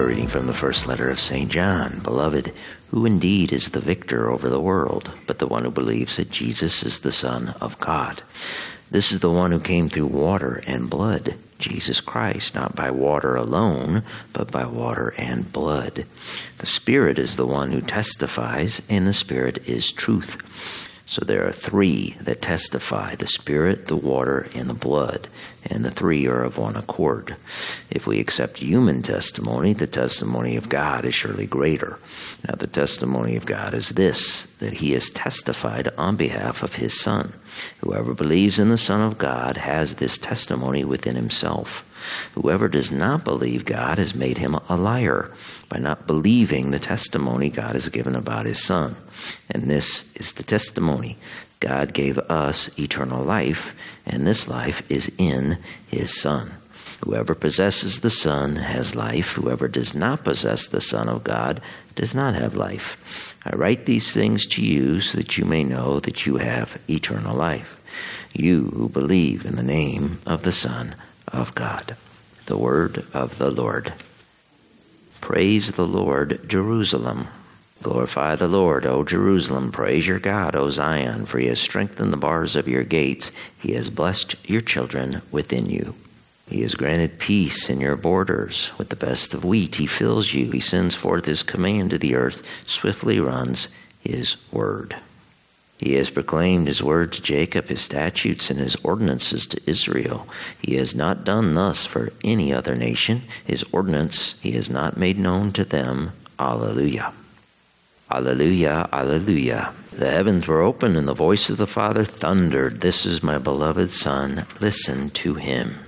A reading from the first letter of St. John. Beloved, who indeed is the victor over the world, but the one who believes that Jesus is the Son of God. This is the one who came through water and blood, Jesus Christ, not by water alone, but by water and blood. The Spirit is the one who testifies, and the Spirit is truth. So there are three that testify the Spirit, the water, and the blood, and the three are of one accord. If we accept human testimony, the testimony of God is surely greater. Now, the testimony of God is this that He has testified on behalf of His Son. Whoever believes in the Son of God has this testimony within himself. Whoever does not believe God has made him a liar by not believing the testimony God has given about his Son. And this is the testimony God gave us eternal life, and this life is in his Son. Whoever possesses the Son has life. Whoever does not possess the Son of God does not have life. I write these things to you so that you may know that you have eternal life. You who believe in the name of the Son of God. The word of the Lord. Praise the Lord, Jerusalem. Glorify the Lord, O Jerusalem. Praise your God, O Zion, for he has strengthened the bars of your gates. He has blessed your children within you. He has granted peace in your borders. With the best of wheat, he fills you. He sends forth his command to the earth, swiftly runs his word. He has proclaimed his word to Jacob, his statutes and his ordinances to Israel. He has not done thus for any other nation. His ordinance he has not made known to them. Alleluia. Alleluia, alleluia. The heavens were opened, and the voice of the Father thundered, This is my beloved Son, listen to him.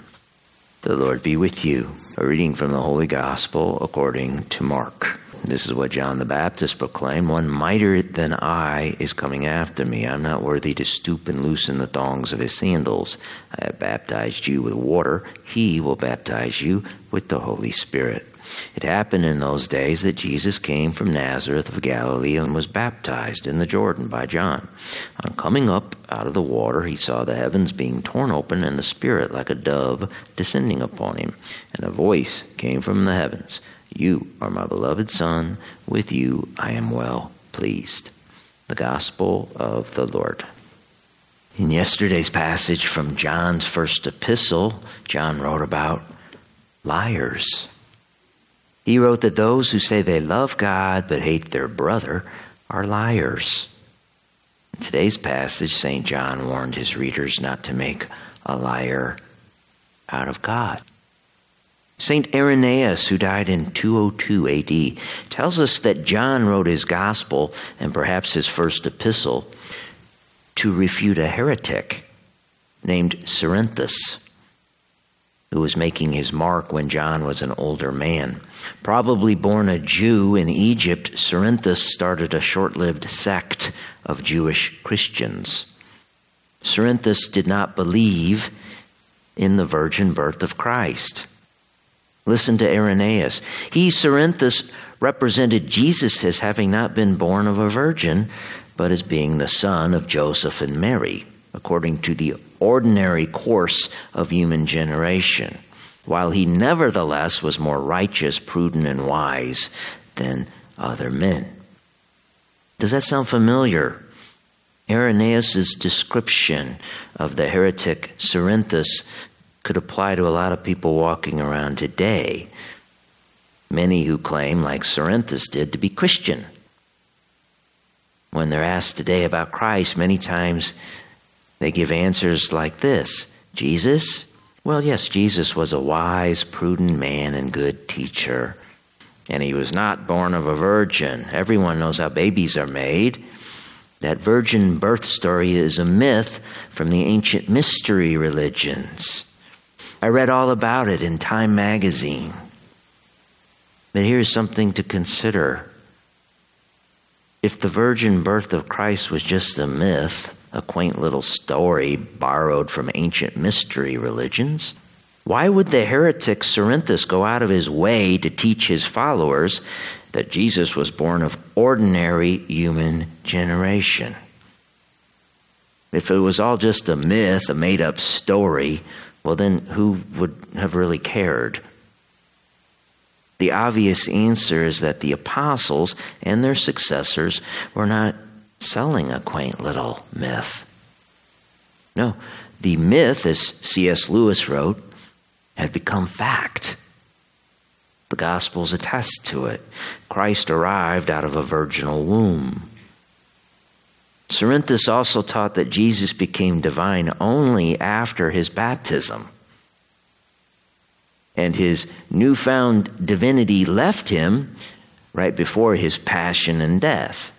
The Lord be with you. A reading from the Holy Gospel according to Mark. This is what John the Baptist proclaimed One mightier than I is coming after me. I'm not worthy to stoop and loosen the thongs of his sandals. I have baptized you with water. He will baptize you with the Holy Spirit. It happened in those days that Jesus came from Nazareth of Galilee and was baptized in the Jordan by John. On coming up out of the water, he saw the heavens being torn open and the Spirit like a dove descending upon him. And a voice came from the heavens You are my beloved Son, with you I am well pleased. The Gospel of the Lord. In yesterday's passage from John's first epistle, John wrote about liars. He wrote that those who say they love God but hate their brother are liars. Today's passage, St. John warned his readers not to make a liar out of God. St. Irenaeus, who died in 202 AD, tells us that John wrote his gospel and perhaps his first epistle to refute a heretic named Cerinthus who was making his mark when John was an older man. Probably born a Jew in Egypt, Cerinthus started a short lived sect of Jewish Christians. Cerinthus did not believe in the virgin birth of Christ. Listen to Irenaeus. He, Cerinthus, represented Jesus as having not been born of a virgin, but as being the son of Joseph and Mary, according to the ordinary course of human generation, while he nevertheless was more righteous, prudent, and wise than other men. Does that sound familiar? Irenaeus' description of the heretic Cerinthus could apply to a lot of people walking around today. Many who claim, like Cerinthus did, to be Christian. When they're asked today about Christ, many times they give answers like this Jesus? Well, yes, Jesus was a wise, prudent man and good teacher. And he was not born of a virgin. Everyone knows how babies are made. That virgin birth story is a myth from the ancient mystery religions. I read all about it in Time magazine. But here's something to consider. If the virgin birth of Christ was just a myth, a quaint little story borrowed from ancient mystery religions. Why would the heretic Cerinthus go out of his way to teach his followers that Jesus was born of ordinary human generation? If it was all just a myth, a made up story, well, then who would have really cared? The obvious answer is that the apostles and their successors were not selling a quaint little myth. No, the myth, as C.S. Lewis wrote, had become fact. The Gospels attest to it. Christ arrived out of a virginal womb. Cerinthus also taught that Jesus became divine only after his baptism. And his newfound divinity left him right before his passion and death.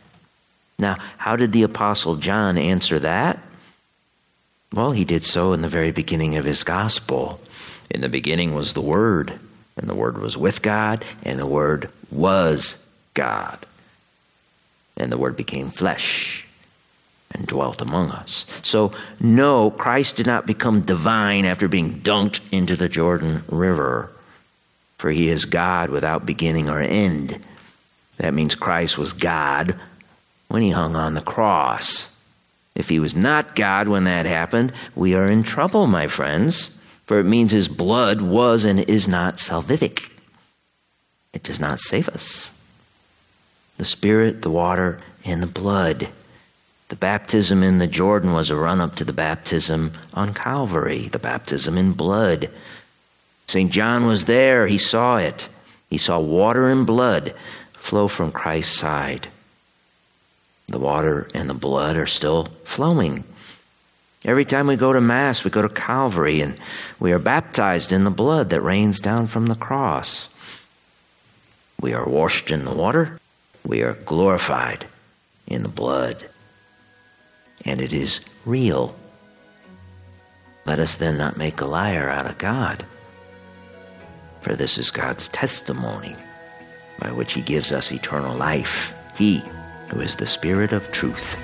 Now, how did the Apostle John answer that? Well, he did so in the very beginning of his gospel. In the beginning was the Word, and the Word was with God, and the Word was God. And the Word became flesh and dwelt among us. So, no, Christ did not become divine after being dunked into the Jordan River, for he is God without beginning or end. That means Christ was God when he hung on the cross. If he was not God when that happened, we are in trouble, my friends, for it means his blood was and is not salvific. It does not save us. The Spirit, the water, and the blood. The baptism in the Jordan was a run up to the baptism on Calvary, the baptism in blood. St. John was there, he saw it. He saw water and blood flow from Christ's side. The water and the blood are still flowing. Every time we go to Mass, we go to Calvary and we are baptized in the blood that rains down from the cross. We are washed in the water, we are glorified in the blood. And it is real. Let us then not make a liar out of God. For this is God's testimony by which He gives us eternal life. He who is the Spirit of truth.